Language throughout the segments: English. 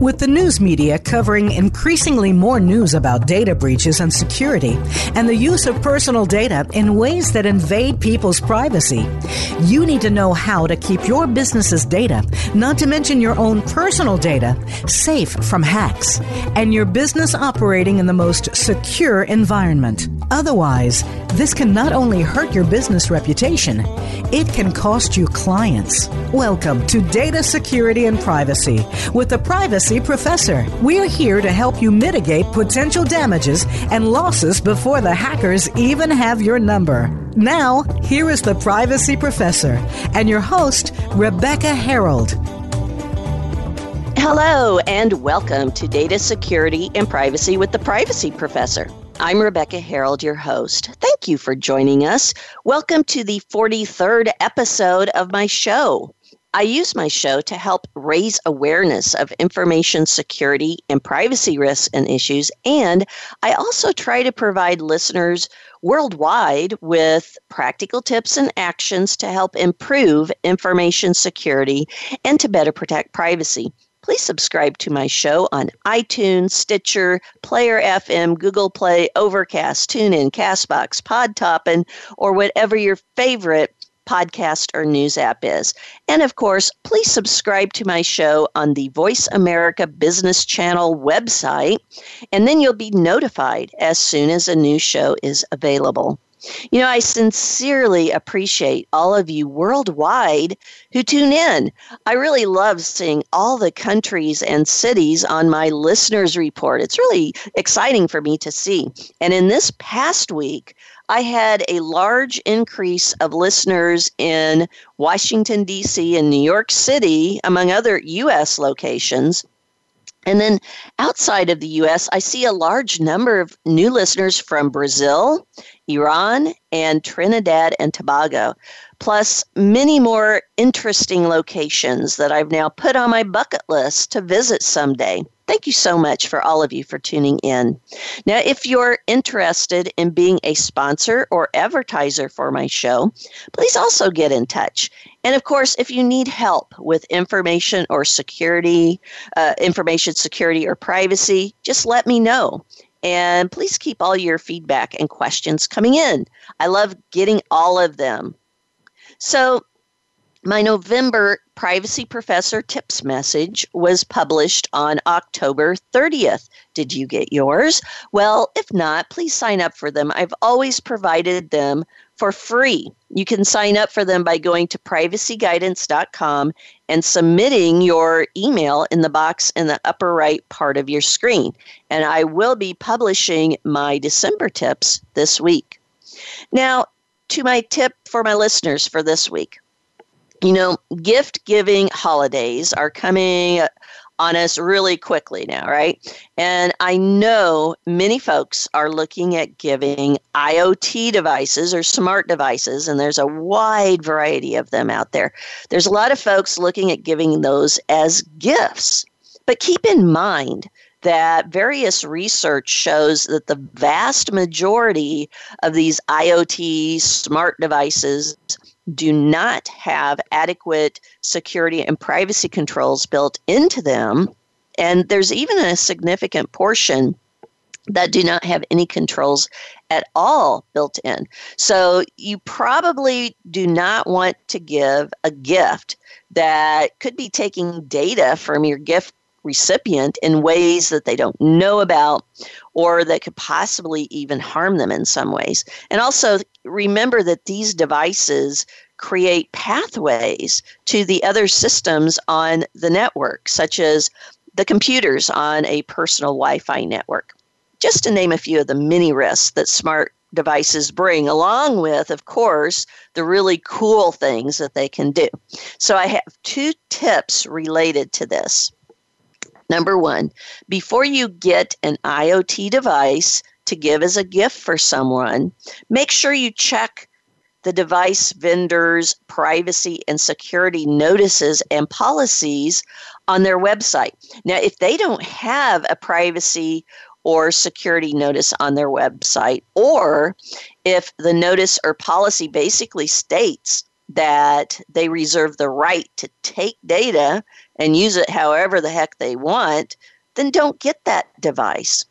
With the news media covering increasingly more news about data breaches and security, and the use of personal data in ways that invade people's privacy, you need to know how to keep your business's data, not to mention your own personal data, safe from hacks, and your business operating in the most secure environment. Otherwise, this can not only hurt your business reputation, it can cost you clients. Welcome to Data Security and Privacy with the Privacy Professor. We're here to help you mitigate potential damages and losses before the hackers even have your number. Now, here is the Privacy Professor and your host, Rebecca Herold. Hello, and welcome to Data Security and Privacy with the Privacy Professor. I'm Rebecca Herold, your host. Thank you for joining us. Welcome to the 43rd episode of my show. I use my show to help raise awareness of information security and privacy risks and issues, and I also try to provide listeners worldwide with practical tips and actions to help improve information security and to better protect privacy. Please subscribe to my show on iTunes, Stitcher, Player FM, Google Play, Overcast, TuneIn, Castbox, Podtoppin, or whatever your favorite podcast or news app is. And of course, please subscribe to my show on the Voice America Business Channel website, and then you'll be notified as soon as a new show is available. You know, I sincerely appreciate all of you worldwide who tune in. I really love seeing all the countries and cities on my listeners report. It's really exciting for me to see. And in this past week, I had a large increase of listeners in Washington, D.C., and New York City, among other U.S. locations. And then outside of the US, I see a large number of new listeners from Brazil, Iran, and Trinidad and Tobago, plus many more interesting locations that I've now put on my bucket list to visit someday. Thank you so much for all of you for tuning in. Now, if you're interested in being a sponsor or advertiser for my show, please also get in touch. And of course, if you need help with information or security, uh, information security or privacy, just let me know. And please keep all your feedback and questions coming in. I love getting all of them. So, my November Privacy Professor Tips message was published on October 30th. Did you get yours? Well, if not, please sign up for them. I've always provided them for free. You can sign up for them by going to privacyguidance.com and submitting your email in the box in the upper right part of your screen. And I will be publishing my December tips this week. Now, to my tip for my listeners for this week you know, gift giving holidays are coming on us really quickly now, right? And I know many folks are looking at giving IoT devices or smart devices, and there's a wide variety of them out there. There's a lot of folks looking at giving those as gifts. But keep in mind that various research shows that the vast majority of these IoT smart devices do not have adequate security and privacy controls built into them. And there's even a significant portion that do not have any controls at all built in. So you probably do not want to give a gift that could be taking data from your gift recipient in ways that they don't know about or that could possibly even harm them in some ways. And also remember that these devices create pathways to the other systems on the network, such as the computers on a personal Wi Fi network. Just to name a few of the many risks that smart devices bring, along with, of course, the really cool things that they can do. So, I have two tips related to this. Number one, before you get an IoT device to give as a gift for someone, make sure you check the device vendors' privacy and security notices and policies on their website. Now, if they don't have a privacy or security notice on their website, or if the notice or policy basically states that they reserve the right to take data and use it however the heck they want, then don't get that device.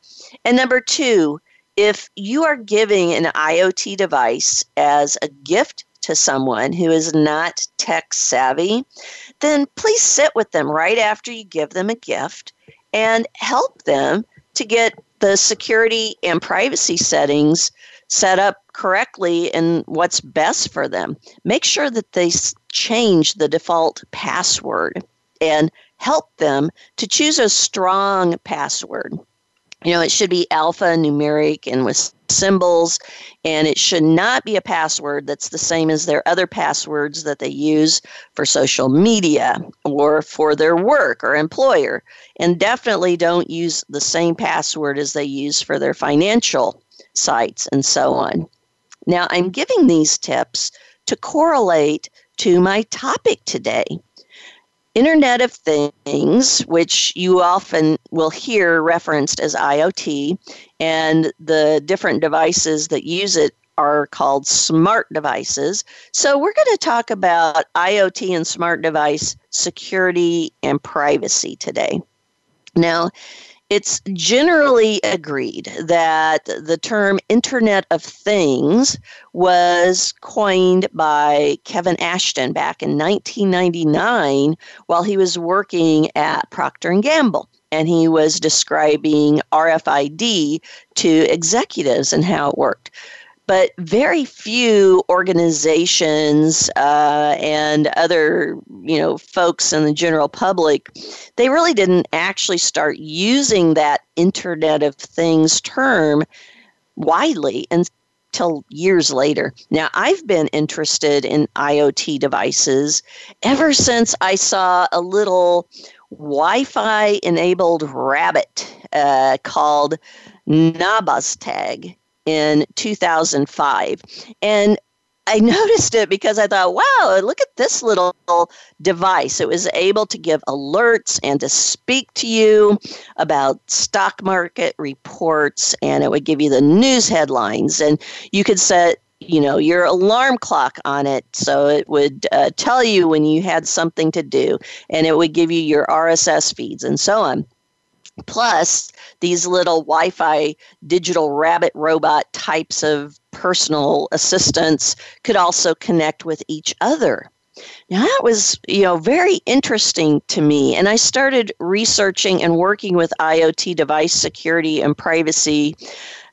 And number two, if you are giving an IoT device as a gift to someone who is not tech savvy, then please sit with them right after you give them a gift and help them to get the security and privacy settings set up correctly and what's best for them. Make sure that they change the default password and help them to choose a strong password. You know, it should be alphanumeric and with symbols, and it should not be a password that's the same as their other passwords that they use for social media or for their work or employer. And definitely don't use the same password as they use for their financial sites and so on. Now, I'm giving these tips to correlate to my topic today. Internet of Things, which you often will hear referenced as IoT, and the different devices that use it are called smart devices. So, we're going to talk about IoT and smart device security and privacy today. Now, it's generally agreed that the term Internet of Things was coined by Kevin Ashton back in 1999 while he was working at Procter & Gamble. And he was describing RFID to executives and how it worked but very few organizations uh, and other you know folks in the general public they really didn't actually start using that internet of things term widely until years later. Now i've been interested in iot devices ever since i saw a little wi-fi enabled rabbit uh, called Nabaztag in 2005. And I noticed it because I thought, wow, look at this little device. It was able to give alerts and to speak to you about stock market reports, and it would give you the news headlines. And you could set you know your alarm clock on it so it would uh, tell you when you had something to do and it would give you your rss feeds and so on plus these little Wi-Fi digital rabbit robot types of personal assistants could also connect with each other. Now that was, you know, very interesting to me and I started researching and working with IoT device security and privacy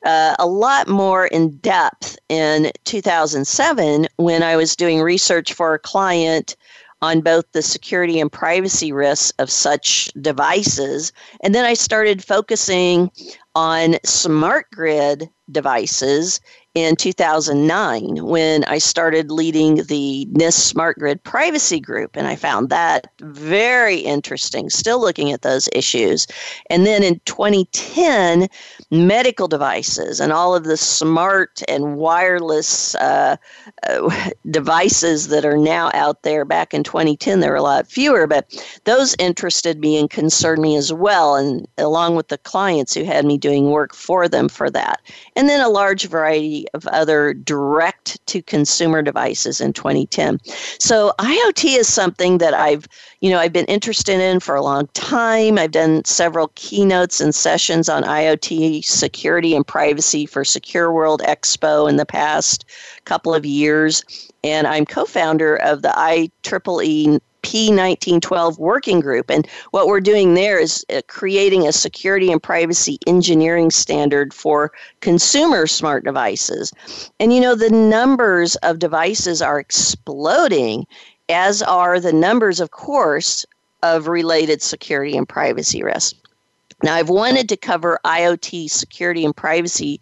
uh, a lot more in depth in 2007 when I was doing research for a client on both the security and privacy risks of such devices. And then I started focusing on smart grid devices in 2009 when I started leading the NIST Smart Grid Privacy Group, and I found that very interesting, still looking at those issues. And then in 2010, medical devices and all of the smart and wireless uh, uh, devices that are now out there. Back in 2010, there were a lot fewer, but those interested me and concerned me as well, and along with the clients who had me doing work for them for that. And then a large variety of other direct to consumer devices in 2010. So IoT is something that I've, you know, I've been interested in for a long time. I've done several keynotes and sessions on IoT security and privacy for Secure World Expo in the past couple of years. And I'm co founder of the IEEE P1912 working group. And what we're doing there is uh, creating a security and privacy engineering standard for consumer smart devices. And you know, the numbers of devices are exploding, as are the numbers, of course, of related security and privacy risks. Now, I've wanted to cover IoT security and privacy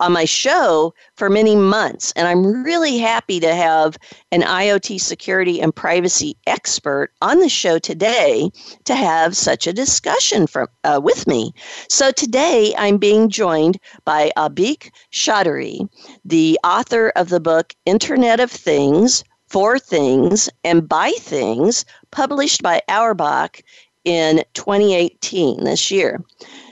on my show for many months, and I'm really happy to have an IoT security and privacy expert on the show today to have such a discussion from, uh, with me. So, today I'm being joined by Abhik Chaudhuri, the author of the book Internet of Things for Things and by Things, published by Auerbach in 2018, this year.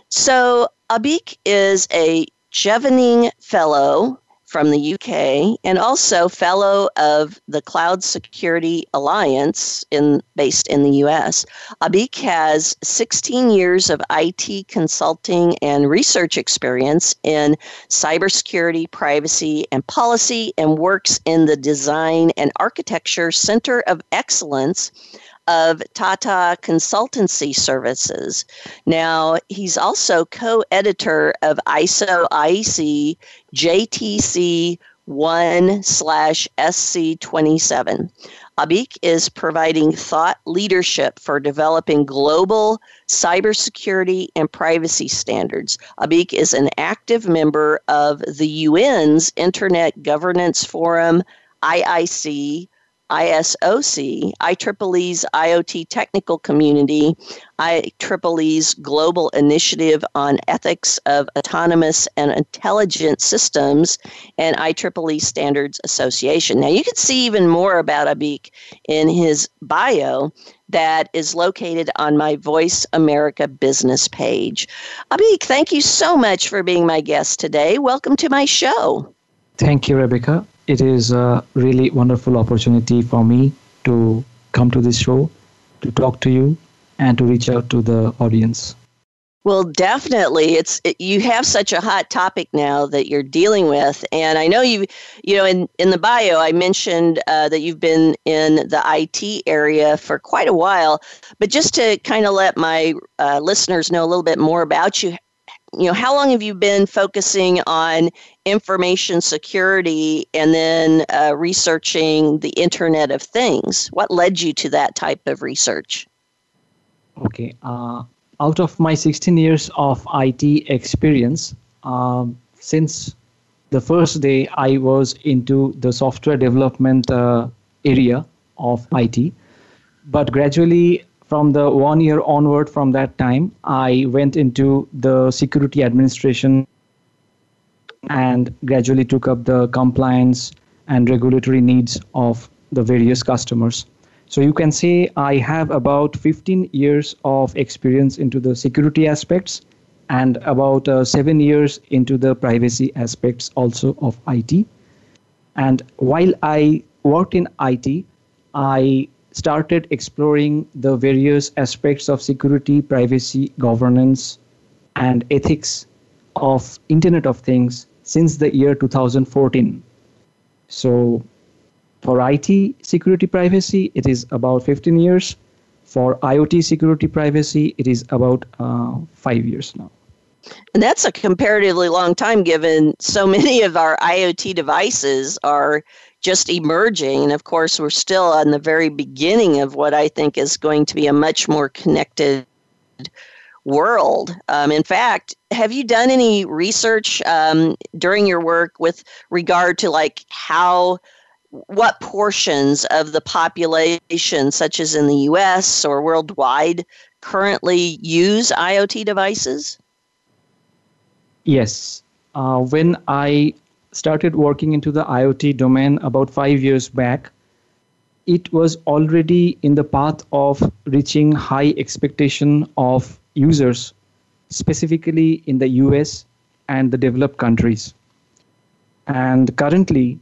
So Abhik is a Chevening Fellow from the UK and also fellow of the Cloud Security Alliance in, based in the US. Abhik has 16 years of IT consulting and research experience in cybersecurity, privacy, and policy and works in the Design and Architecture Center of Excellence of Tata Consultancy Services. Now, he's also co editor of ISO IEC JTC 1 slash SC 27. Abhik is providing thought leadership for developing global cybersecurity and privacy standards. Abhik is an active member of the UN's Internet Governance Forum, IIC, ISOC, IEEE's IoT Technical Community, IEEE's Global Initiative on Ethics of Autonomous and Intelligent Systems, and IEEE Standards Association. Now, you can see even more about Abhik in his bio that is located on my Voice America business page. Abhik, thank you so much for being my guest today. Welcome to my show. Thank you, Rebecca it is a really wonderful opportunity for me to come to this show, to talk to you, and to reach out to the audience. Well, definitely, it's it, you have such a hot topic now that you're dealing with, and I know you, you know, in in the bio I mentioned uh, that you've been in the IT area for quite a while, but just to kind of let my uh, listeners know a little bit more about you, you know, how long have you been focusing on information security and then uh, researching the Internet of Things? What led you to that type of research? Okay. Uh, out of my 16 years of IT experience, um, since the first day I was into the software development uh, area of IT, but gradually from the one year onward from that time, I went into the security administration and gradually took up the compliance and regulatory needs of the various customers. So you can say I have about 15 years of experience into the security aspects and about uh, seven years into the privacy aspects also of IT. And while I worked in IT, I started exploring the various aspects of security, privacy, governance, and ethics of Internet of Things since the year 2014. So, for IT security privacy, it is about 15 years. For IoT security privacy, it is about uh, five years now. And that's a comparatively long time given so many of our IoT devices are just emerging. And of course, we're still on the very beginning of what I think is going to be a much more connected world. Um, in fact, have you done any research um, during your work with regard to like how, what portions of the population, such as in the US or worldwide, currently use IoT devices? Yes. Uh, when I started working into the IoT domain about five years back, it was already in the path of reaching high expectation of users, specifically in the US and the developed countries. And currently,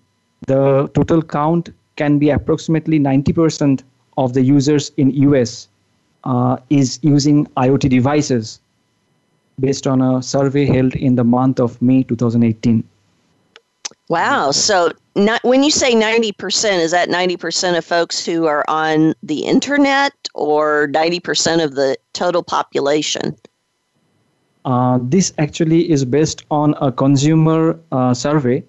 the total count can be approximately 90% of the users in US uh, is using IoT devices based on a survey held in the month of May 2018. Wow. So not, when you say 90%, is that 90% of folks who are on the internet or 90% of the total population? Uh, this actually is based on a consumer uh, survey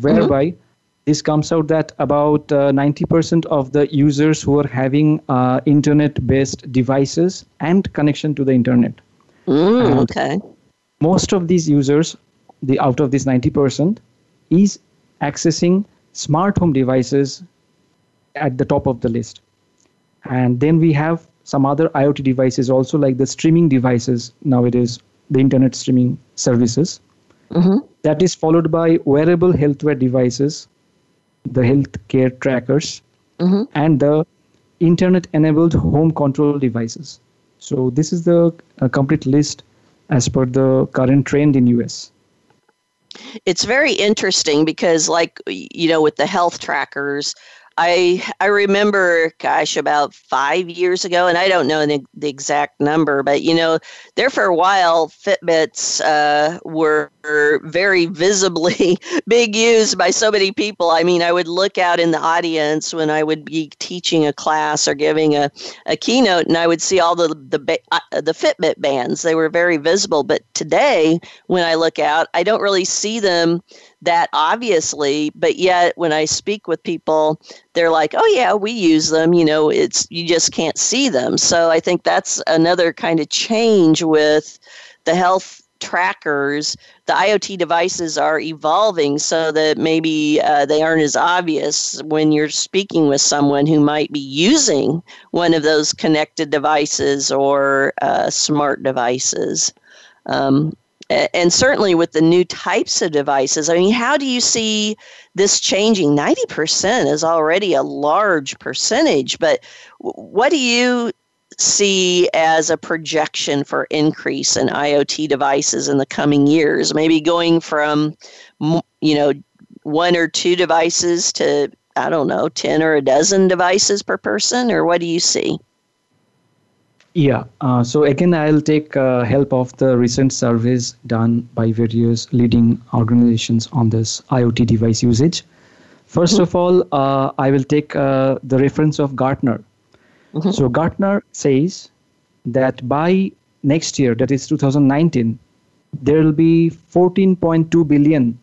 whereby mm-hmm. this comes out that about uh, 90% of the users who are having uh, internet based devices and connection to the internet. Mm, okay. Most of these users, the out of this 90%, is accessing smart home devices at the top of the list. And then we have some other IoT devices also, like the streaming devices nowadays, the internet streaming services. Mm-hmm. That is followed by wearable healthware devices, the healthcare trackers, mm-hmm. and the internet enabled home control devices. So this is the uh, complete list as per the current trend in US. It's very interesting because, like, you know, with the health trackers, I I remember, gosh, about five years ago, and I don't know the, the exact number, but you know, there for a while, Fitbits uh, were very visibly being used by so many people. I mean, I would look out in the audience when I would be teaching a class or giving a, a keynote, and I would see all the the uh, the Fitbit bands. They were very visible, but today, when I look out, I don't really see them that obviously, but yet when I speak with people, they're like, "Oh yeah, we use them." You know, it's you just can't see them. So I think that's another kind of change with the health trackers. The IoT devices are evolving so that maybe uh, they aren't as obvious when you're speaking with someone who might be using one of those connected devices or uh, smart devices. Um, and certainly with the new types of devices i mean how do you see this changing? 90% is already a large percentage but what do you see as a projection for increase in iot devices in the coming years? Maybe going from you know one or two devices to i don't know 10 or a dozen devices per person or what do you see yeah. Uh, so again, I'll take uh, help of the recent surveys done by various leading organizations on this IoT device usage. 1st mm-hmm. of all, uh, I will take uh, the reference of Gartner. Mm-hmm. So Gartner says that by next year, that is 2019, there will be 14.2 billion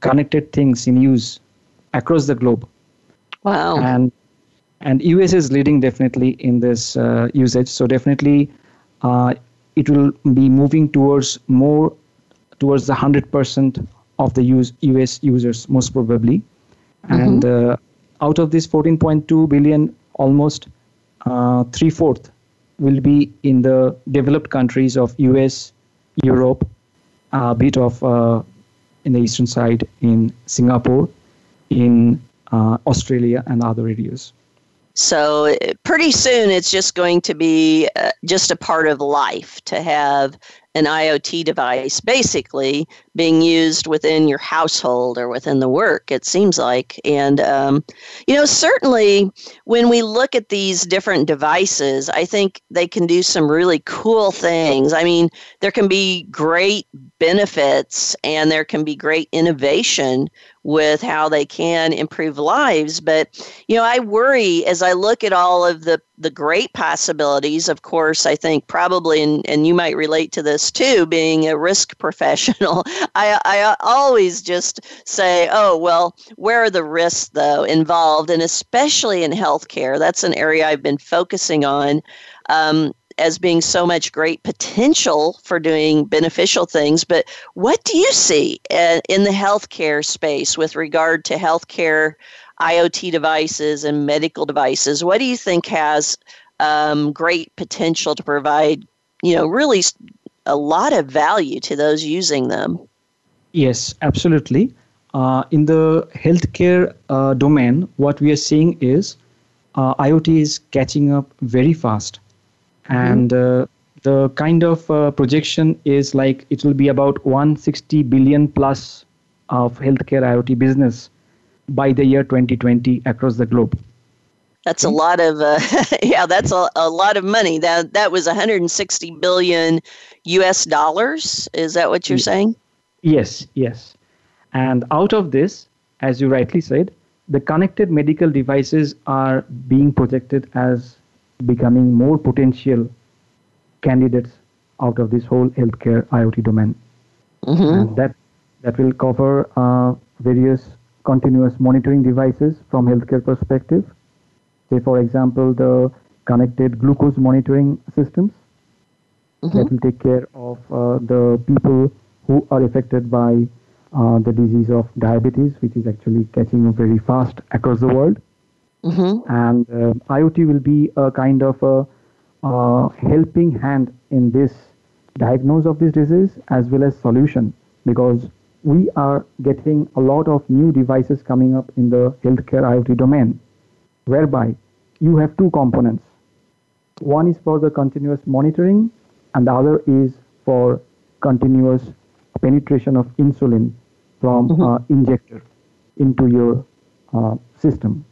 connected things in use across the globe. Wow. And and us is leading definitely in this uh, usage. So definitely uh, it will be moving towards more towards the 100% of the use, us users most probably. Mm-hmm. and uh, out of this 14.2 billion almost uh, three-fourth will be in the developed countries of us europe a bit of uh, in the eastern side in singapore in uh, australia and other areas so pretty soon it's just going to be uh, just a part of life to have an IoT device basically being used within your household or within the work, it seems like. And, um, you know, certainly when we look at these different devices, I think they can do some really cool things. I mean, there can be great benefits and there can be great innovation with how they can improve lives. But, you know, I worry as I look at all of the, the great possibilities. Of course, I think probably, and, and you might relate to this too, being a risk professional, I, I always just say, oh, well, where are the risks, though, involved? And especially in healthcare, that's an area I've been focusing on. Um, as being so much great potential for doing beneficial things. But what do you see uh, in the healthcare space with regard to healthcare IoT devices and medical devices? What do you think has um, great potential to provide, you know, really a lot of value to those using them? Yes, absolutely. Uh, in the healthcare uh, domain, what we are seeing is uh, IoT is catching up very fast mm-hmm. and uh, the kind of uh, projection is like it will be about 160 billion plus of healthcare IoT business by the year 2020 across the globe. That's a lot of uh, yeah. That's a, a lot of money. That that was 160 billion U.S. dollars. Is that what you're saying? Yes, yes. And out of this, as you rightly said, the connected medical devices are being projected as becoming more potential candidates out of this whole healthcare IoT domain. Mm-hmm. And that that will cover uh, various continuous monitoring devices from healthcare perspective. Say, for example, the connected glucose monitoring systems mm-hmm. that will take care of uh, the people who are affected by uh, the disease of diabetes, which is actually catching very fast across the world. Mm-hmm. And uh, IoT will be a kind of a, a helping hand in this diagnosis of this disease as well as solution because we are getting a lot of new devices coming up in the healthcare IoT domain, whereby you have two components. One is for the continuous monitoring, and the other is for continuous penetration of insulin from mm-hmm. uh, injector into your uh, system.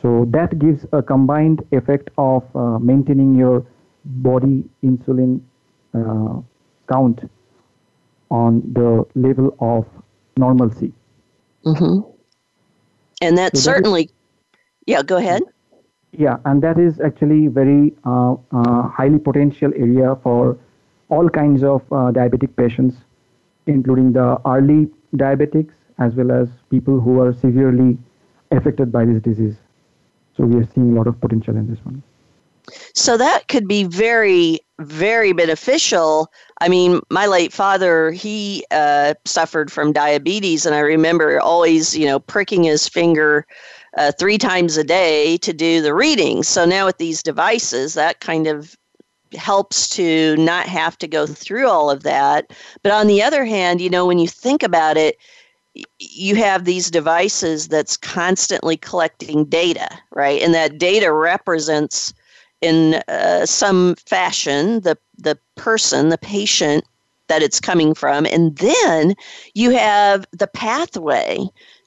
So that gives a combined effect of uh, maintaining your body insulin uh, count on the level of normalcy. Mm-hmm. And that so certainly, that is, yeah, go ahead. Yeah, and that is actually very uh, uh, highly potential area for all kinds of uh, diabetic patients, including the early diabetics as well as people who are severely affected by this disease. So we are seeing a lot of potential in this one. So that could be very, very beneficial. I mean, my late father, he uh, suffered from diabetes, and I remember always, you know, pricking his finger uh, three times a day to do the readings. So now with these devices, that kind of helps to not have to go through all of that. But on the other hand, you know, when you think about it, you have these devices that's constantly collecting data, right? And that data represents in uh, some fashion the the person, the patient that it's coming from, and then you have the pathway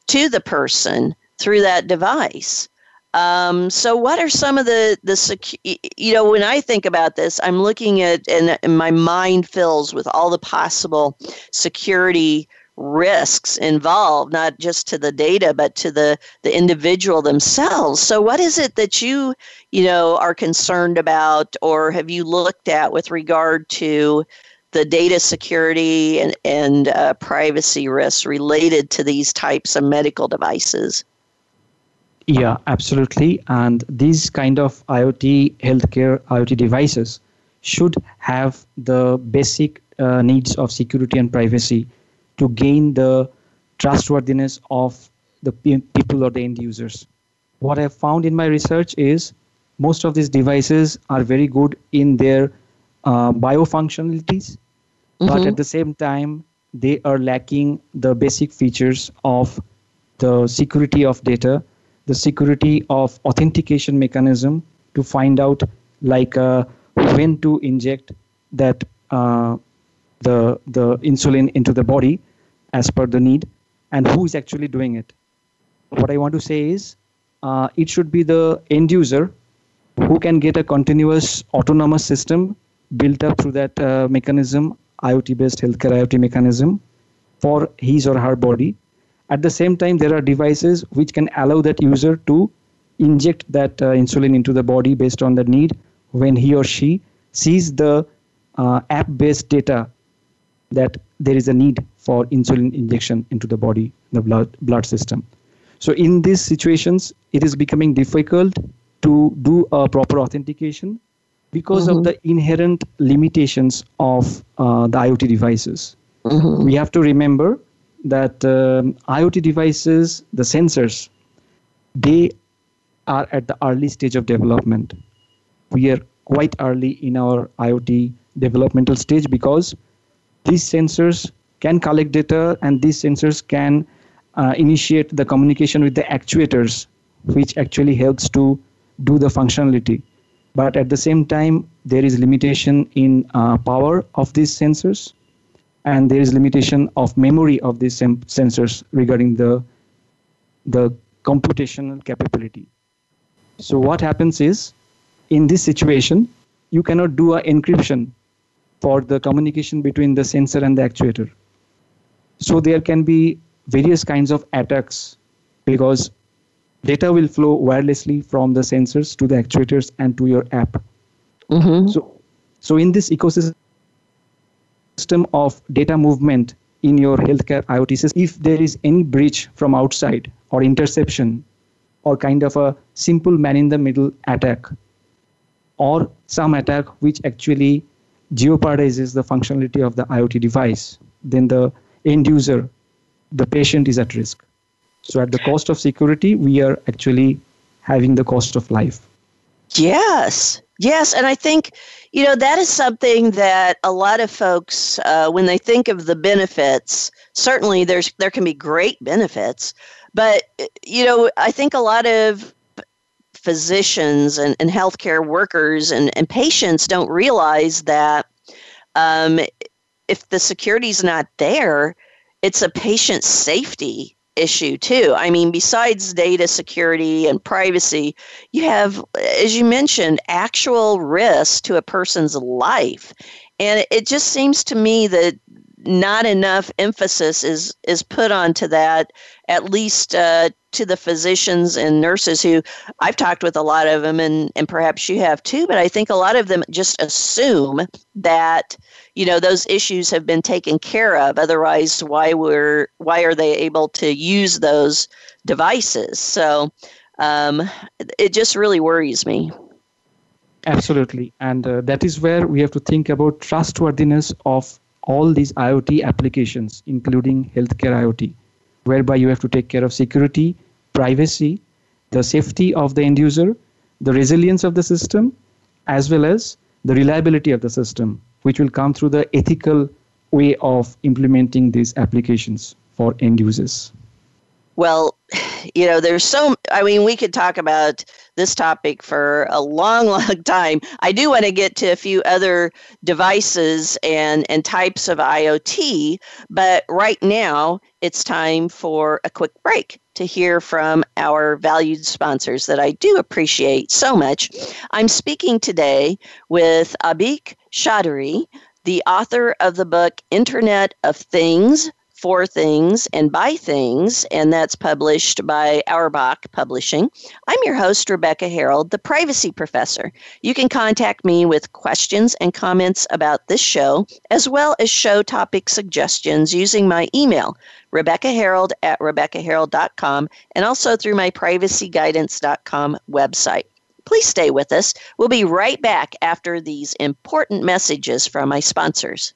to the person through that device. Um, so, what are some of the the secu- you know when I think about this, I'm looking at and, and my mind fills with all the possible security risks involved, not just to the data, but to the, the individual themselves. So, what is it that you, you know, are concerned about, or have you looked at with regard to the data security and, and uh, privacy risks related to these types of medical devices? Yeah, absolutely. And these kind of IoT healthcare IoT devices should have the basic uh, needs of security and privacy to gain the trustworthiness of the people or the end users. What I've found in my research is most of these devices are very good in their uh, biofunctionalities, mm-hmm. but at the same time, they are lacking the basic features of the security of data the security of authentication mechanism to find out like uh, when to inject that uh, the the insulin into the body as per the need and who is actually doing it. What i want to say is uh, it should be the end user who can get a continuous autonomous system built up through that uh, mechanism iot based healthcare iot mechanism for his or her body at the same time, there are devices which can allow that user to inject that uh, insulin into the body based on the need when he or she sees the uh, app based data that there is a need for insulin injection into the body, the blood, blood system. So, in these situations, it is becoming difficult to do a proper authentication because mm-hmm. of the inherent limitations of uh, the IoT devices. Mm-hmm. We have to remember that um, IoT devices, the sensors, they are at the early stage of development. We are quite early in our IoT developmental stage because these sensors can collect data and these sensors can uh, initiate the communication with the actuators, which actually helps to do the functionality. But at the same time, there is limitation in uh, power of these sensors and there is limitation of memory of these sem- sensors regarding the the computational capability. So what happens is in this situation you cannot do a encryption for the communication between the sensor and the actuator. So there can be various kinds of attacks because data will flow wirelessly from the sensors to the actuators and to your app. Mm-hmm. so so in this ecosystem system of data movement in your healthcare IoT system, if there is any breach from outside or interception or kind of a simple man in the middle attack or some attack which actually jeopardizes the functionality of the IoT device, then the end user, the patient is at risk. So at the cost of security, we are actually having the cost of life. Yes, yes. And I think you know, that is something that a lot of folks, uh, when they think of the benefits, certainly there's there can be great benefits, but you know, I think a lot of physicians and, and healthcare workers and, and patients don't realize that um, if the security is not there, it's a patient safety issue too. I mean, besides data security and privacy, you have, as you mentioned, actual risk to a person's life. And it just seems to me that not enough emphasis is is put onto that at least uh, to the physicians and nurses who I've talked with a lot of them and and perhaps you have too but I think a lot of them just assume that you know those issues have been taken care of. Otherwise why were why are they able to use those devices? So um, it just really worries me. Absolutely. And uh, that is where we have to think about trustworthiness of all these iot applications including healthcare iot whereby you have to take care of security privacy the safety of the end user the resilience of the system as well as the reliability of the system which will come through the ethical way of implementing these applications for end users? Well, you know, there's so, I mean, we could talk about this topic for a long, long time. I do want to get to a few other devices and, and types of IoT, but right now it's time for a quick break to hear from our valued sponsors that I do appreciate so much. I'm speaking today with Abhik Chaudhuri, the author of the book Internet of Things for Things and by Things, and that's published by Auerbach Publishing. I'm your host, Rebecca Herold, the privacy professor. You can contact me with questions and comments about this show, as well as show topic suggestions using my email, Rebecca Herold at RebeccaHerold.com, and also through my privacyguidance.com website. Please stay with us. We'll be right back after these important messages from my sponsors.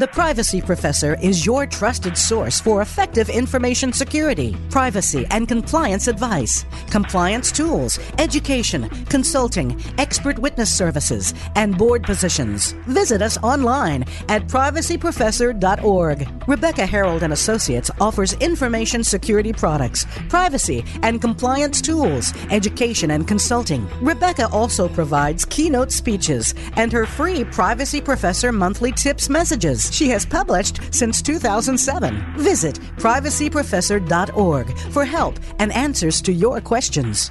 The Privacy Professor is your trusted source for effective information security, privacy, and compliance advice, compliance tools, education, consulting, expert witness services, and board positions. Visit us online at privacyprofessor.org. Rebecca Herold and Associates offers information security products, privacy and compliance tools, education and consulting. Rebecca also provides keynote speeches and her free Privacy Professor monthly tips messages she has published since 2007. Visit privacyprofessor.org for help and answers to your questions.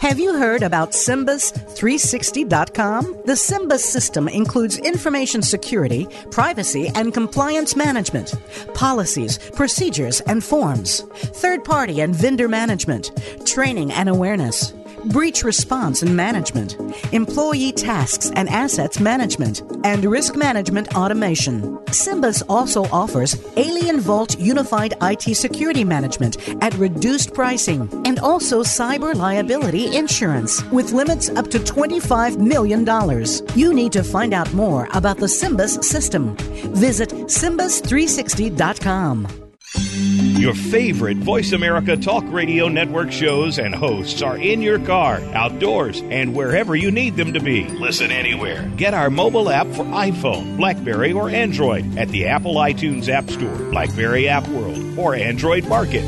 Have you heard about SIMBUS360.com? The SIMBUS system includes information security, privacy, and compliance management, policies, procedures, and forms, third party and vendor management, training and awareness breach response and management, employee tasks and assets management, and risk management automation. SIMBUS also offers Alien Vault Unified IT Security Management at reduced pricing and also cyber liability insurance with limits up to $25 million. You need to find out more about the SIMBUS system. Visit SIMBUS360.com. Your favorite Voice America Talk Radio Network shows and hosts are in your car, outdoors, and wherever you need them to be. Listen anywhere. Get our mobile app for iPhone, Blackberry, or Android at the Apple iTunes App Store, Blackberry App World, or Android Market.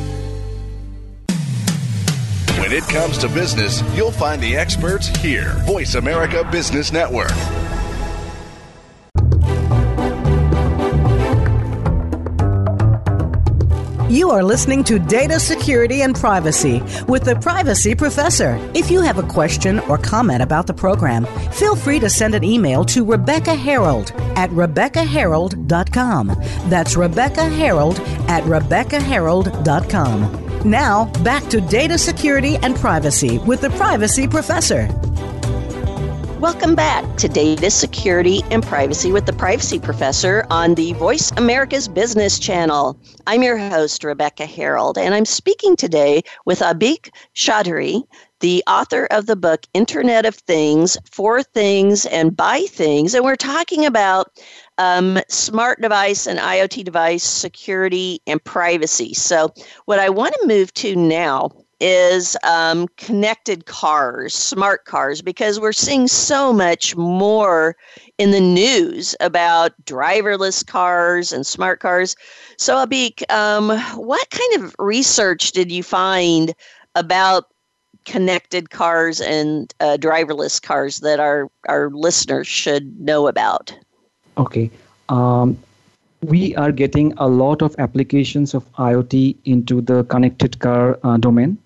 When it comes to business, you'll find the experts here. Voice America Business Network. You are listening to Data Security and Privacy with the Privacy Professor. If you have a question or comment about the program, feel free to send an email to Rebecca Herold at RebeccaHerold.com. That's Rebecca Herold at RebeccaHerold.com. Now, back to Data Security and Privacy with the Privacy Professor. Welcome back to Data Security and Privacy with the Privacy Professor on the Voice America's Business Channel. I'm your host, Rebecca Herold, and I'm speaking today with Abhik Chaudhuri, the author of the book Internet of Things, For Things and By Things. And we're talking about um, smart device and IoT device security and privacy. So, what I want to move to now is um, connected cars, smart cars, because we're seeing so much more in the news about driverless cars and smart cars. So, Abhik, um, what kind of research did you find about connected cars and uh, driverless cars that our, our listeners should know about? Okay. Um, we are getting a lot of applications of IoT into the connected car uh, domain.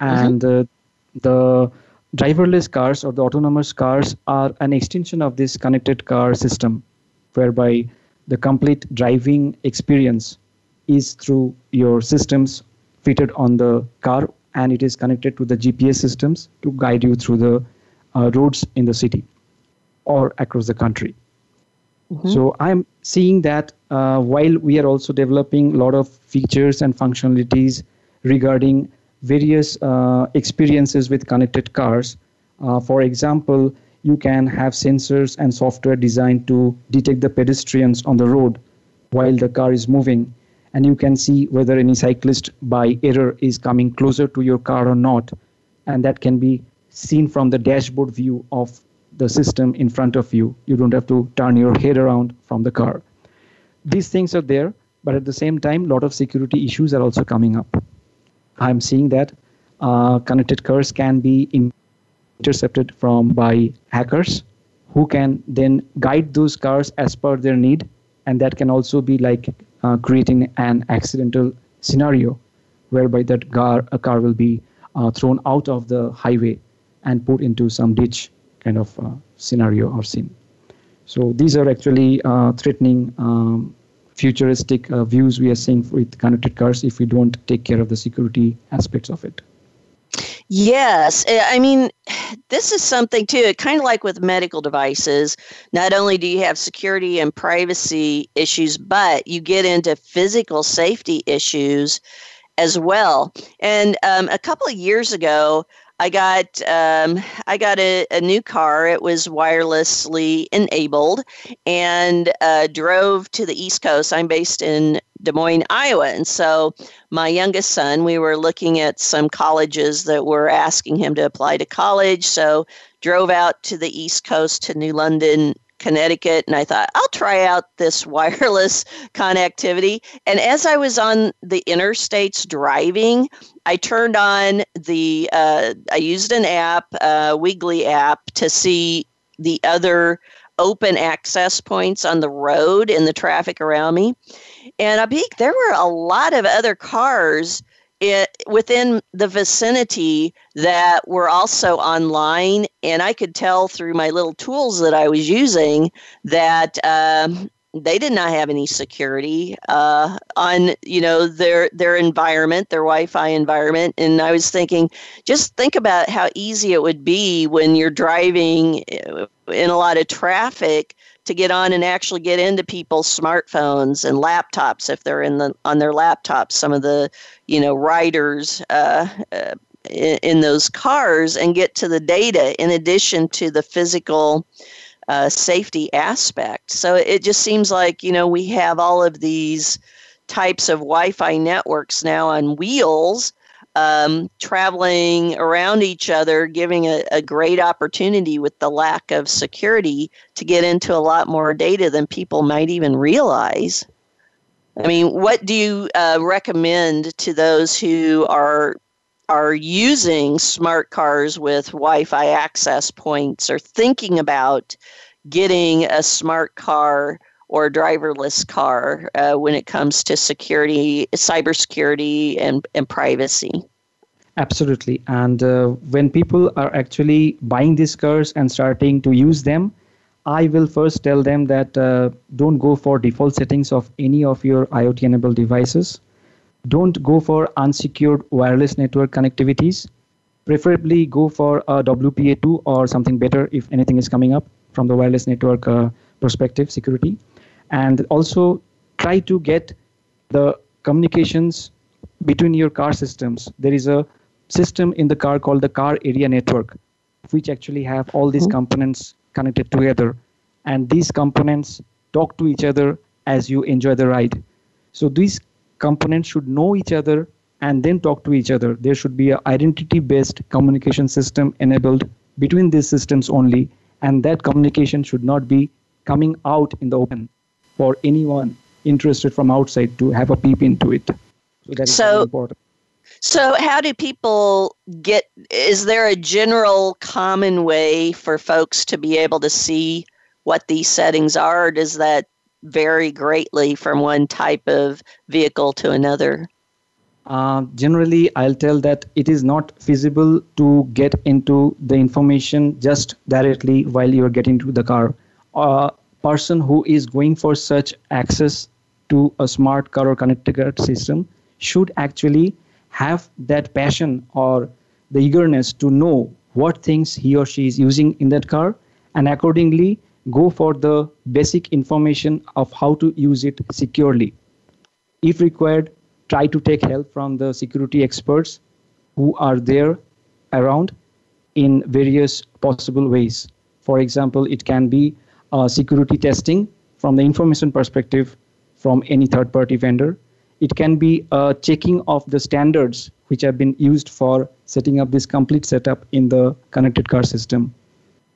And mm-hmm. the driverless cars or the autonomous cars are an extension of this connected car system, whereby the complete driving experience is through your systems fitted on the car and it is connected to the GPS systems to guide you through the uh, roads in the city or across the country. Mm-hmm. So I'm seeing that uh, while we are also developing a lot of features and functionalities regarding various uh, experiences with connected cars. Uh, for example, you can have sensors and software designed to detect the pedestrians on the road while the car is moving. And you can see whether any cyclist by error is coming closer to your car or not. And that can be seen from the dashboard view of the system in front of you. You don't have to turn your head around from the car. These things are there but at the same time a lot of security issues are also coming up i'm seeing that uh, connected cars can be intercepted from by hackers who can then guide those cars as per their need and that can also be like uh, creating an accidental scenario whereby that car, a car will be uh, thrown out of the highway and put into some ditch kind of uh, scenario or scene. So these are actually uh, threatening um, futuristic uh, views we are seeing with connected cars if we don't take care of the security aspects of it. Yes. Eh, I mean, this is something too, kind of like with medical devices. Not only do you have security and privacy issues, but you get into physical safety issues as well. And um, a couple of years ago, I got um, I got a, a, new car. It was wirelessly enabled, and uh, drove to the East Coast. I'm based in Des Moines, Iowa. And so my youngest son, we were looking at some colleges that were asking him to apply to college. So drove out to the East Coast to New London, Connecticut, and I thought, I'll try out this wireless connectivity. And as I was on the interstates driving, I turned on the, uh, I used an app, uh, WiGLE app, to see the other open access points on the road and the traffic around me. And I peeked, there were a lot of other cars it, within the vicinity that were also online, and I could tell through my little tools that I was using that um, they did not have any security uh, on you know their their environment, their Wi-Fi environment. And I was thinking, just think about how easy it would be when you're driving uh, in a lot of traffic to get on and actually get into people's smartphones and laptops if they're in the on their laptops. Some of the you know riders uh, uh, in, those cars and get to the data in addition to the physical. Uh, safety aspect. So it just seems like, you know, we have all of these types of Wi Fi networks now on wheels um, traveling around each other, giving a, a, great opportunity with the lack of security to get into a lot more data than people might even realize. I mean, what do you uh, recommend to those who are are using smart cars with Wi-Fi access points or thinking about getting a smart car or driverless car uh, when it comes to security, cybersecurity, and, and privacy. Absolutely. And uh, when people are actually buying these cars and starting to use them, I will first tell them that uh, don't go for default settings of any of your IoT enabled devices. Don't go for unsecured wireless network connectivities. Preferably go for a WPA2 or something better if anything is coming up from the wireless network uh, perspective security and also try to get the communications between your car systems there is a system in the car called the car area network which actually have all these mm-hmm. components connected together and these components talk to each other as you enjoy the ride so these components should know each other and then talk to each other. There should be an identity based communication system enabled between these systems only, and that communication should not be coming out in the open for anyone interested from outside to have a peep into it. So that is so, important. So, how do people get? Is there a general common way for folks to be able to see what these settings are? Or does that vary greatly from one type of vehicle to another? Uh, generally, I'll tell that it is not feasible to get into the information just directly while you are getting to the car. A person who is going for such access to a smart car or connected system should actually have that passion or the eagerness to know what things he or she is using in that car and accordingly go for the basic information of how to use it securely. If required, try to take help from the security experts who are there around in various possible ways. For example, it can be Uh, security testing from the information perspective from any third party vendor. It can be a checking of the standards which have been used for setting up this complete setup in the connected car system.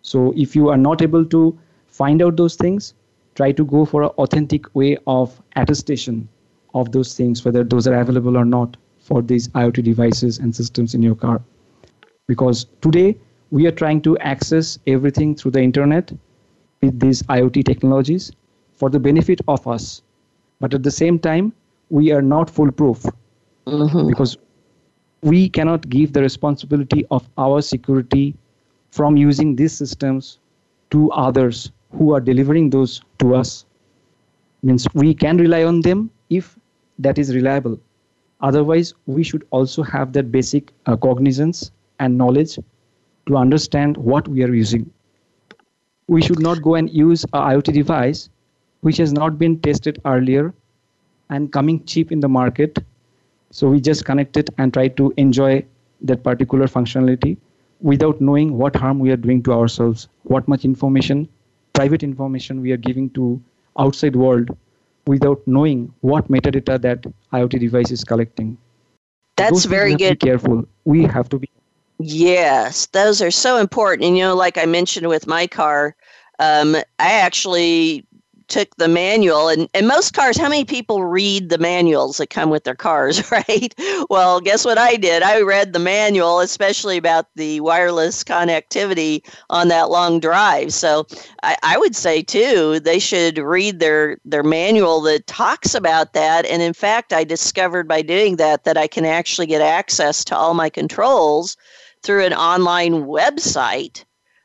So, if you are not able to find out those things, try to go for an authentic way of attestation of those things, whether those are available or not for these IoT devices and systems in your car. Because today we are trying to access everything through the internet with these IoT technologies for the benefit of us. But at the same time, we are not foolproof mm-hmm. because we cannot give the responsibility of our security from using these systems to others who are delivering those to us. Means we can rely on them if that is reliable. Otherwise, we should also have that basic uh, cognizance and knowledge to understand what we are using. We should not go and use a IoT device which has not been tested earlier and coming cheap in the market. So we just connect it and try to enjoy that particular functionality without knowing what harm we are doing to ourselves, what much information, private information we are giving to outside world without knowing what metadata that IoT device is collecting. That's very good. Be careful. We have to be. Yes, those are so important. And you know, like I mentioned with my car, um, I actually took the manual and, and most cars how many people read the manuals that come with their cars right well guess what i did i read the manual especially about the wireless connectivity on that long drive so i, I would say too they should read their their manual that talks about that and in fact i discovered by doing that that i can actually get access to all my controls through an online website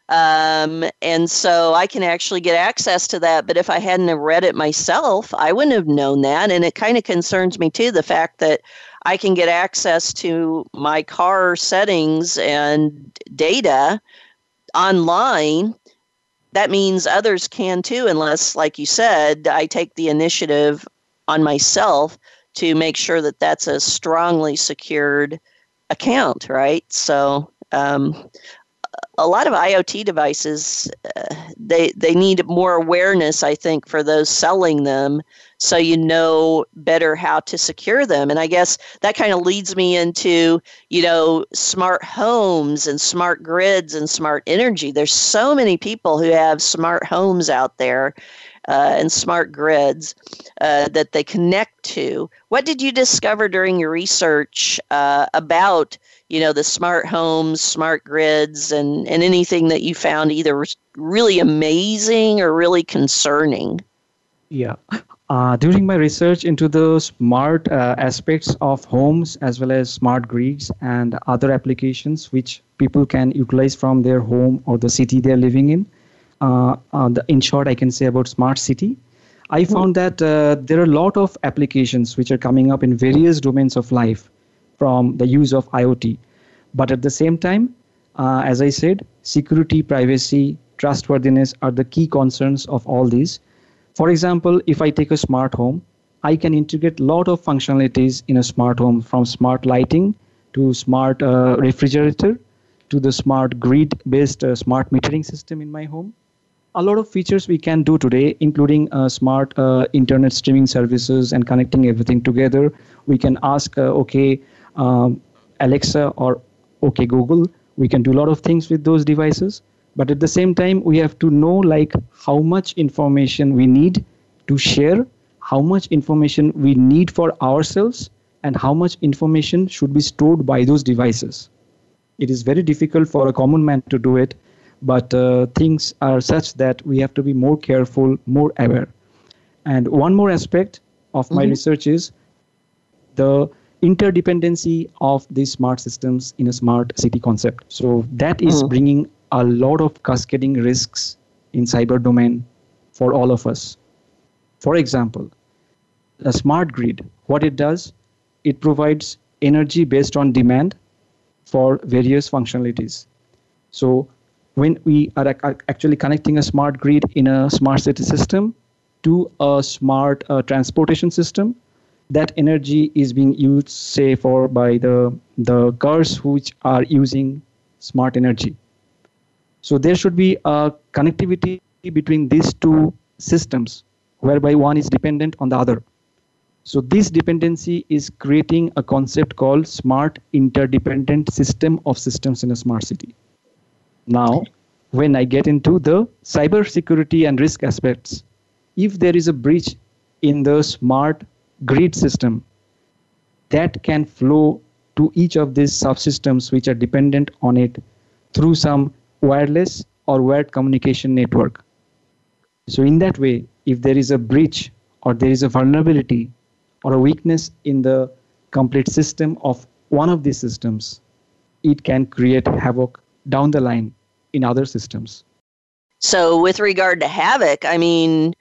um, and so I can actually get access to that. But if I hadn't have read it myself, I wouldn't have known that. And it kind of concerns me too the fact that I can get access to my car settings and data online. That means others can too, unless, like you said, I take the initiative on myself to make sure that that's a strongly secured account, right? So um, a lot of IoT devices, uh, they they need more awareness, I think, for those selling them, so you know better how to secure them. And I guess that kind of leads me into you know smart homes and smart grids and smart energy. There's so many people who have smart homes out there. Uh, and smart grids uh, that they connect to. What did you discover during your research uh, about you know the smart homes smart grids and and anything that you found either really amazing or really concerning yeah uh, during my research into the smart uh, aspects of homes as well as smart grids and other applications which people can utilize from their home or the city they're living in the, in short i can say about smart city i hmm. found that uh, there are a lot of applications which are coming up in various domains of life from the use of IoT. But at the same time, uh, as I said, security, privacy, trustworthiness are the key concerns of all these. For example, if I take a smart home, I can integrate a lot of functionalities in a smart home from smart lighting to smart uh, refrigerator to the smart grid based uh, smart metering system in my home. A lot of features we can do today, including uh, smart uh, internet streaming services and connecting everything together. We can ask, uh, okay, um, Alexa or OK Google. We can do a lot of things with those devices, but at the same time, we have to know like how much information we need to share, how much information we need for ourselves, and how much information should be stored by those devices. It is very difficult for a common man to do it, but uh, things are such that we have to be more careful, more aware. And one more aspect of my mm-hmm. research is the interdependency of these smart systems in a smart city concept. So that is mm-hmm. bringing a lot of cascading risks in cyber domain for all of us. For example, a smart grid, what it does, it provides energy based on demand for various functionalities. So when we are actually connecting a smart grid in a smart city system to a smart uh, transportation system, that energy is being used, say, for by the the cars which are using smart energy. So there should be a connectivity between these two systems, whereby one is dependent on the other. So this dependency is creating a concept called smart interdependent system of systems in a smart city. Now, when I get into the cyber security and risk aspects, if there is a breach in the smart grid system, that can flow to each of these subsystems which are dependent on it through some wireless or wired communication network. So, in that way, if there is a breach or there is a vulnerability or a weakness in the complete system of one of these systems, it can create havoc down the line in other systems. So, with regard to havoc, I mean,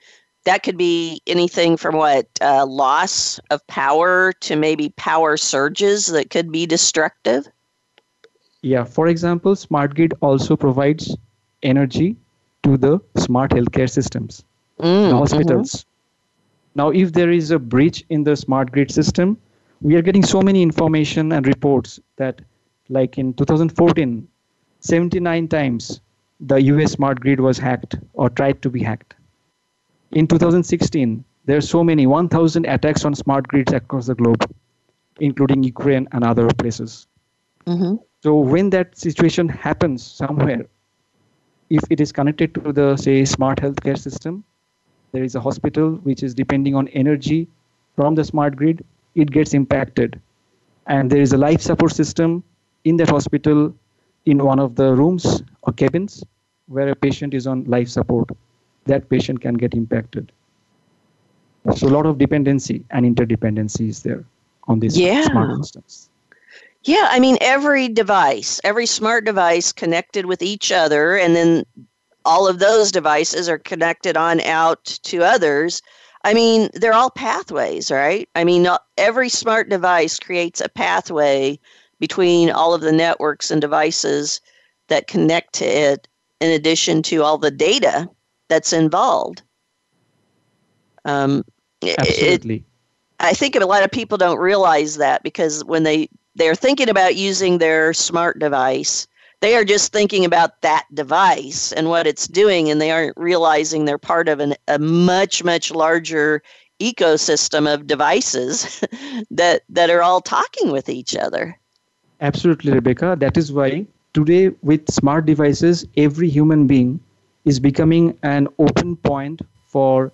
that could be anything from what uh, loss of power to maybe power surges that could be destructive. Yeah, for example, smart grid also provides energy to the smart healthcare systems, mm, the hospitals. Mm-hmm. Now, if there is a breach in the smart grid system, we are getting so many information and reports that, like in 2014, 79 times the US smart grid was hacked or tried to be hacked. In 2016, there are so many 1,000 attacks on smart grids across the globe, including Ukraine and other places. Mm-hmm. So when that situation happens somewhere, if it is connected to the say smart healthcare system, there is a hospital which is depending on energy from the smart grid, it gets impacted. And there is a life support system in that hospital in one of the rooms or cabins where a patient is on life support. That patient can get impacted. So a lot of dependency and interdependency is there on these yeah. smart systems. Yeah, I mean every device, every smart device connected with each other and then all of those devices are connected on out to others. I mean, they're all pathways, right? I mean, every smart device creates a pathway between all of the networks and devices that connect to it, in addition to all the data that's involved. Um, Absolutely. It, I think a lot of people don't realize that because when they they're thinking about using their smart device, they are just thinking about that device and what it's doing, and they aren't realizing they're part of an, a much, much larger ecosystem of devices that, that are all talking with each other. Absolutely, Rebecca. That is why today, with smart devices, every human being is becoming an open point for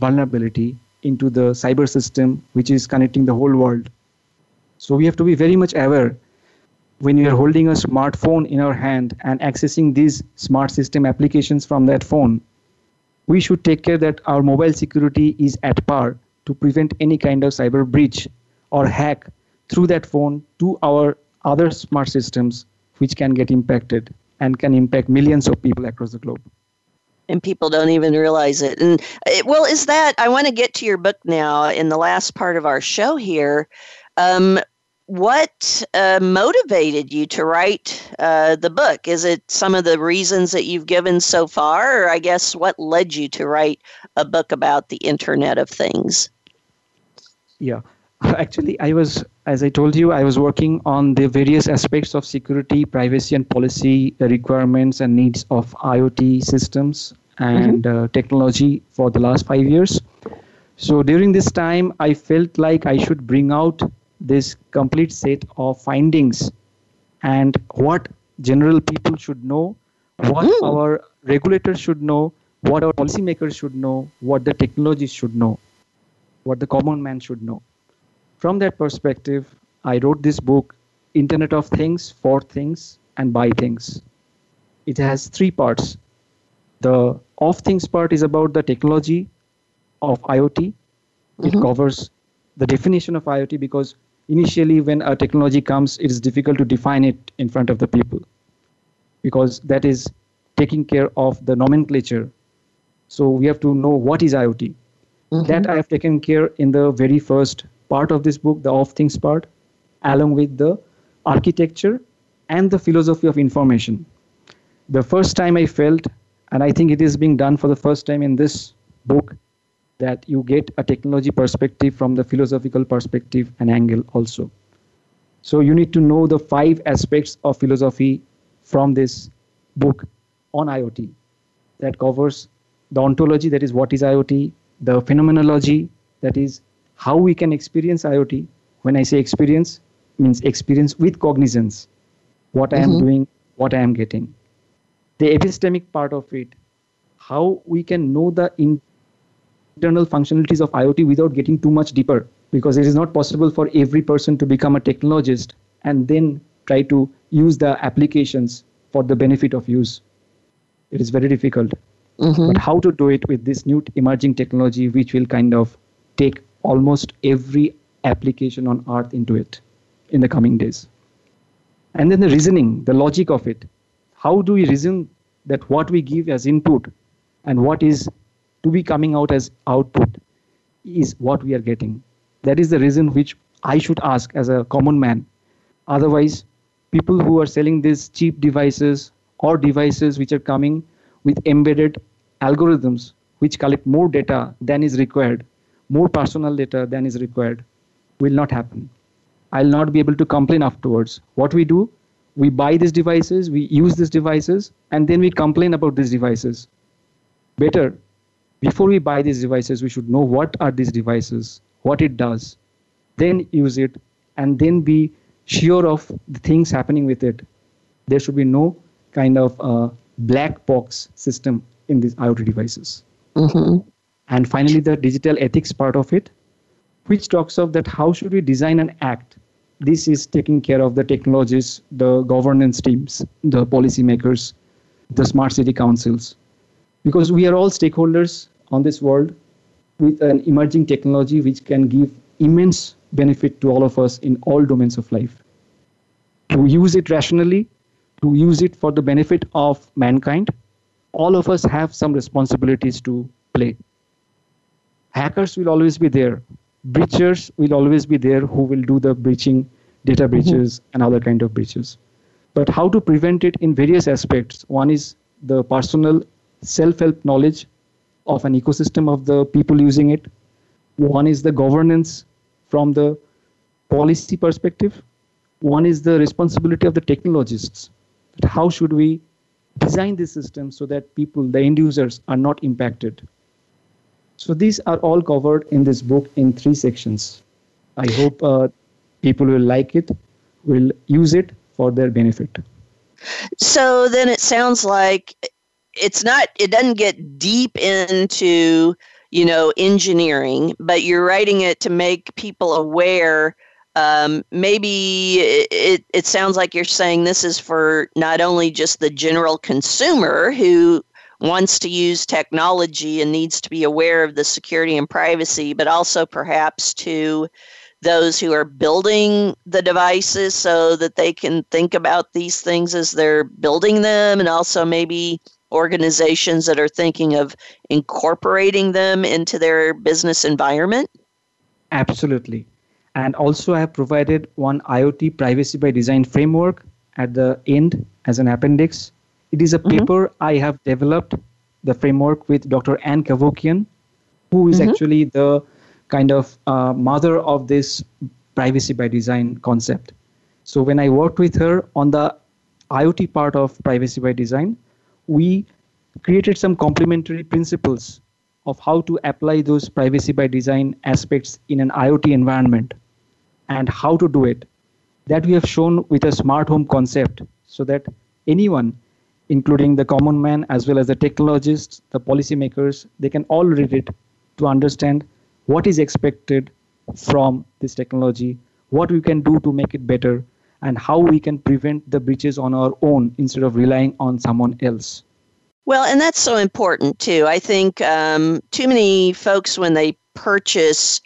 vulnerability into the cyber system, which is connecting the whole world. So we have to be very much aware when we are holding a smartphone in our hand and accessing these smart system applications from that phone, we should take care that our mobile security is at par to prevent any kind of cyber breach or hack through that phone to our other smart systems which can get impacted and can impact millions of people across the globe and people don't even realize it. And it, well, is that I want to get to your book now in the last part of our show here. Um, what uh, motivated you to write uh, the book? Is it some of the reasons that you've given so far, or I guess what led you to write a book about the Internet of Things? Yeah, actually, I was, as I told you, I was working on the various aspects of security, privacy, and policy requirements and needs of IoT systems and mm-hmm. uh, technology for the last five years. So during this time, I felt like I should bring out this complete set of findings and what general people should know, what mm. our regulators should know, what our policymakers should know, what the technologies should know, what the common man should know. From that perspective, I wrote this book, Internet of Things, for Things, and By Things. It has three parts. The of things part is about the technology of IoT. Mm-hmm. It covers the definition of IoT because initially when a technology comes, it is difficult to define it in front of the people because that is taking care of the nomenclature. So we have to know what is IoT. Mm-hmm. That I have taken care in the very first part of this book, the of things part, along with the architecture and the philosophy of information. The first time I felt, and I think it is being done for the first time in this book, that you get a technology perspective from the philosophical perspective and angle also. So you need to know the five aspects of philosophy from this book on IoT that covers the ontology, that is what is IoT, the phenomenology, that is how we can experience IoT. When I say experience, means experience with cognizance, what. I am mm-hmm. doing, what I am getting. The epistemic part of it, how we can know the internal functionalities of IoT without getting too much deeper, because it is not possible for every person to become a technologist and then try to use the applications for the benefit of use. It is very difficult. Mm-hmm. But how to do it with this new emerging technology, which will kind of take almost every application on earth into it in the coming days. And then the reasoning, the logic of it. How do we reason that what we give as input and what is to be coming out as output is what we are getting? That is the reason which I should ask as a common man. Otherwise, people who are selling these cheap devices or devices which are coming with embedded algorithms which collect more data than is required, more personal data than is required, will not happen. I'll not be able to complain afterwards. What we do, we buy these devices, we use these devices, and then we complain about these devices. Better, before we buy these devices, we should know what are these devices, what it does, then use it, and then be sure of the things happening with it. There should be no kind of uh, black box system in these IoT devices. Mm-hmm. And finally, the digital ethics part of it, which talks of that how should we design an act. This is taking care of the technologies, the governance teams, the policymakers, the smart city councils, because we are all stakeholders on this world with an emerging technology which can give immense benefit to all of us in all domains of life. To use it rationally, to use it for the benefit of mankind, all of us have some responsibilities to play. Hackers will always be there. Breachers will always be there who will do the breaching, data mm-hmm. breaches, mm-hmm. and other kind of breaches. But how to prevent it in various aspects? One is the personal self-help knowledge of an ecosystem of the people using it. One is the governance from the policy perspective. One is the responsibility of the technologists how should we design this system so that people, the end users, are not impacted. So these are all covered in this book in three sections. I hope uh, people will like it, will use it for their benefit. So then it sounds like it's not, it doesn't get deep into, you know, engineering, but you're writing it to make people aware um, maybe it, it sounds like you're saying this is for not only just the general consumer who wants to use technology and needs to be aware of the security and privacy, but also perhaps to those who are building the devices so that they can think about these things as they're building them, and also maybe organizations that are thinking of incorporating them into their business environment? Absolutely. And also I have provided one IoT privacy by design framework at the end as an appendix. It is a mm-hmm. paper I have developed the framework with Dr. Ann Cavoukian, who is mm-hmm. actually the kind of uh, mother of this privacy by design concept. So when I worked with her on the IoT part of privacy by design, we created some complementary principles of how to apply those privacy by design aspects in an IoT environment and how to do it. That we have shown with a smart home concept so that anyone, including the common man as well as the technologists, the policymakers, they can all read it to understand what is expected from this technology, what we can do to make it better, and how we can prevent the breaches on our own instead of relying on someone else. Well, and that's so important too. I think um, too many folks, when they purchase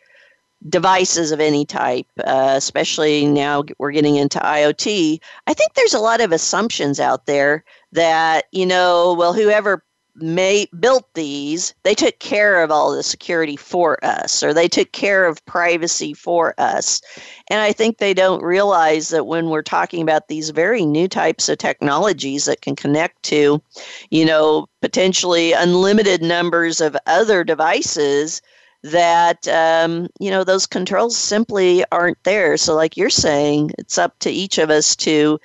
devices of any type, uh, especially now we're getting into IoT, I think there's a lot of assumptions out there that, you know, well, whoever may built these they took care of all the security for us or they took care of privacy for us. And i think they don't realize that when we're talking about these very new types of technologies that can connect to you know potentially unlimited numbers of other devices that um, you know those controls simply aren't there. So like you're saying it's up to each of us to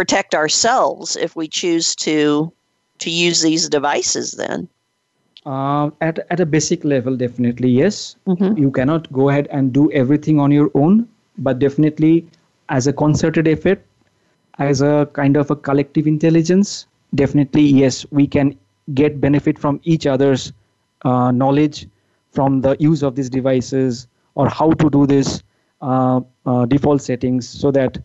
protect ourselves if we choose to to use these devices then? Uh, at, at a basic level, definitely, yes. Mm-hmm. You cannot go ahead and do everything on your own, but definitely as a concerted effort, as a kind of a collective intelligence, definitely, yes, we can get benefit from each other's uh, knowledge from the use of these devices or how to do this uh, uh default settings so that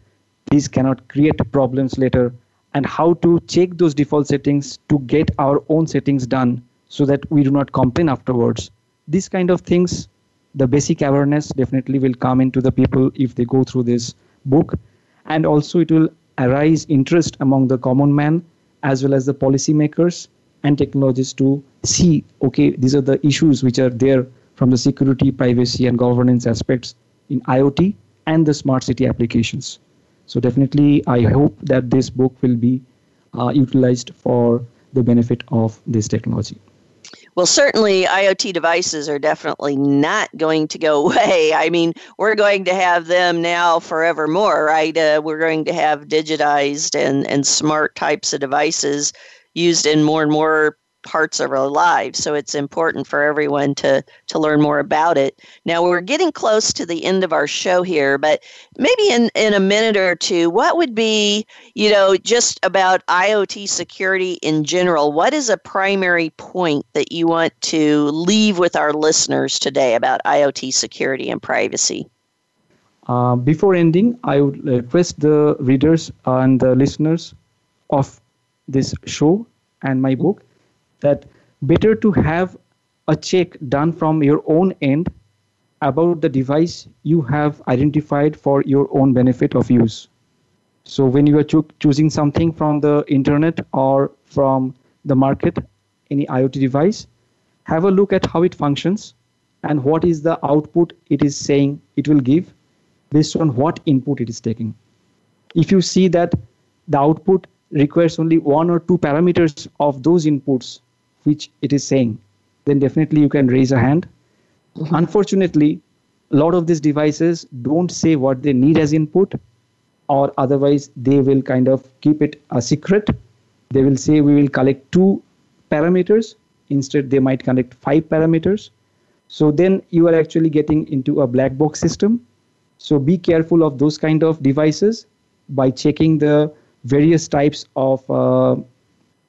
these cannot create problems later and how to check those default settings to get our own settings done so that we do not complain afterwards. These kind of things, the basic awareness definitely will come into the people if they go through this book. And also, it will arise interest among the common man as well as the policymakers and technologists to see okay, these are the issues which are there from the security, privacy, and governance aspects in IoT and the smart city applications. So definitely, I hope that this book will be uh, utilized for the benefit of this technology. Well, certainly IoT devices are definitely not going to go away. I mean, we're going to have them now forevermore, right? Uh, we're going to have digitized and, and smart types of devices used in more and more parts of our lives. So it's important for everyone to to learn more about it. Now we're getting close to the end of our show here, but maybe in, in a minute or two, what would be, you know, just about IoT security in general? What is a primary point that you want to leave with our listeners today about IoT security and privacy? Uh, before ending, I would request the readers and the listeners of this show and my book that better to have a check done from your own end about the device you have identified for your own benefit of use. So when you are cho- choosing something from the internet or from the market, any IoT device, have a look at how it functions and what is the output it is saying it will give based on what input it is taking. If you see that the output requires only one or two parameters of those inputs which it is saying, then definitely you can raise a hand. Mm-hmm. Unfortunately, a lot of these devices don't say what they need as input, or otherwise they will kind of keep it a secret. They will say we will collect two parameters. Instead, they might collect five parameters. So then you are actually getting into a black box system. So be careful of those kind of devices by checking the various types of uh,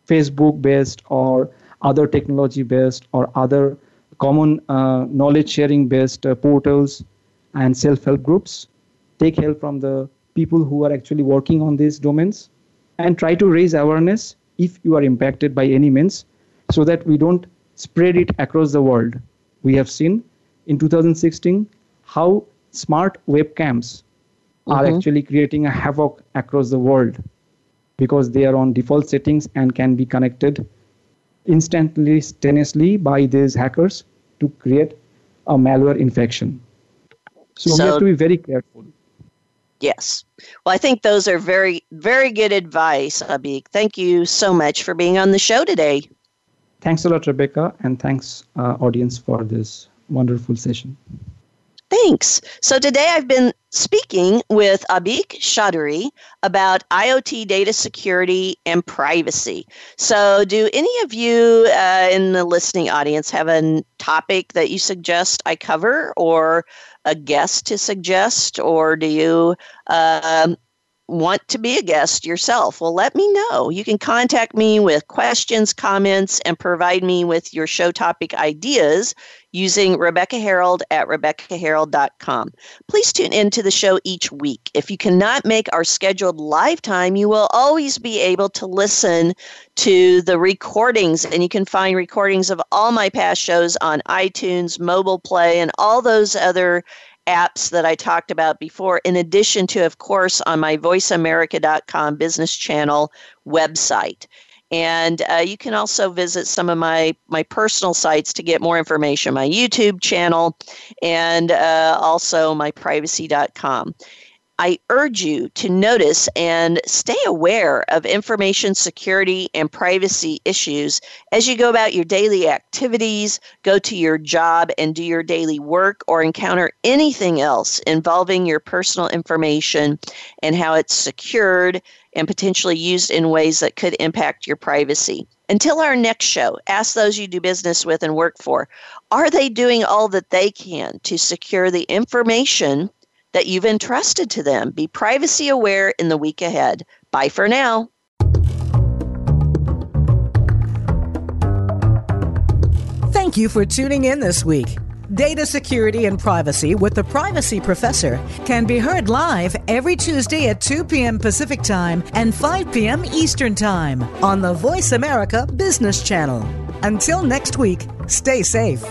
Facebook based or other technology based or other common uh, knowledge sharing based uh, portals and self help groups. Take help from the people who are actually working on these domains and try to raise awareness if you are impacted by any means so that we don't spread it across the world. We have seen in 2016 how smart webcams mm-hmm. are actually creating a havoc across the world because they are on default settings and can be connected instantaneously by these hackers to create a malware infection. So, so we have to be very careful. Yes. Well, I think those are very, very good advice, Abhik. Thank you so much for being on the show today. Thanks a lot, Rebecca, and thanks, uh, audience, for this wonderful session. Thanks. So today I've been speaking with Abhik Chaudhuri about IoT data security and privacy. So, do any of you uh, in the listening audience have a topic that you suggest I cover or a guest to suggest, or do you um, want to be a guest yourself? Well, let me know. You can contact me with questions, comments, and provide me with your show topic ideas using Rebecca Herold at RebeccaHerold.com. Please tune in to the show each week. If you cannot make our scheduled live time, you will always be able to listen to the recordings, and you can find recordings of all my past shows on iTunes, Mobile Play, and all those other apps that I talked about before, in addition to, of course, on my voiceamerica.com business channel website. And uh, you can also visit some of my, my personal sites to get more information my YouTube channel and uh, also my privacy.com. I urge you to notice and stay aware of information security and privacy issues as you go about your daily activities, go to your job and do your daily work, or encounter anything else involving your personal information and how it's secured and potentially used in ways that could impact your privacy. Until our next show, ask those you do business with and work for are they doing all that they can to secure the information that you've entrusted to them? Be privacy aware in the week ahead. Bye for now. Thank you for tuning in this week. Data Security and Privacy with the Privacy Professor can be heard live every Tuesday at 2 p.m. Pacific Time and 5 p.m. Eastern Time on the Voice America Business Channel. Until next week, stay safe.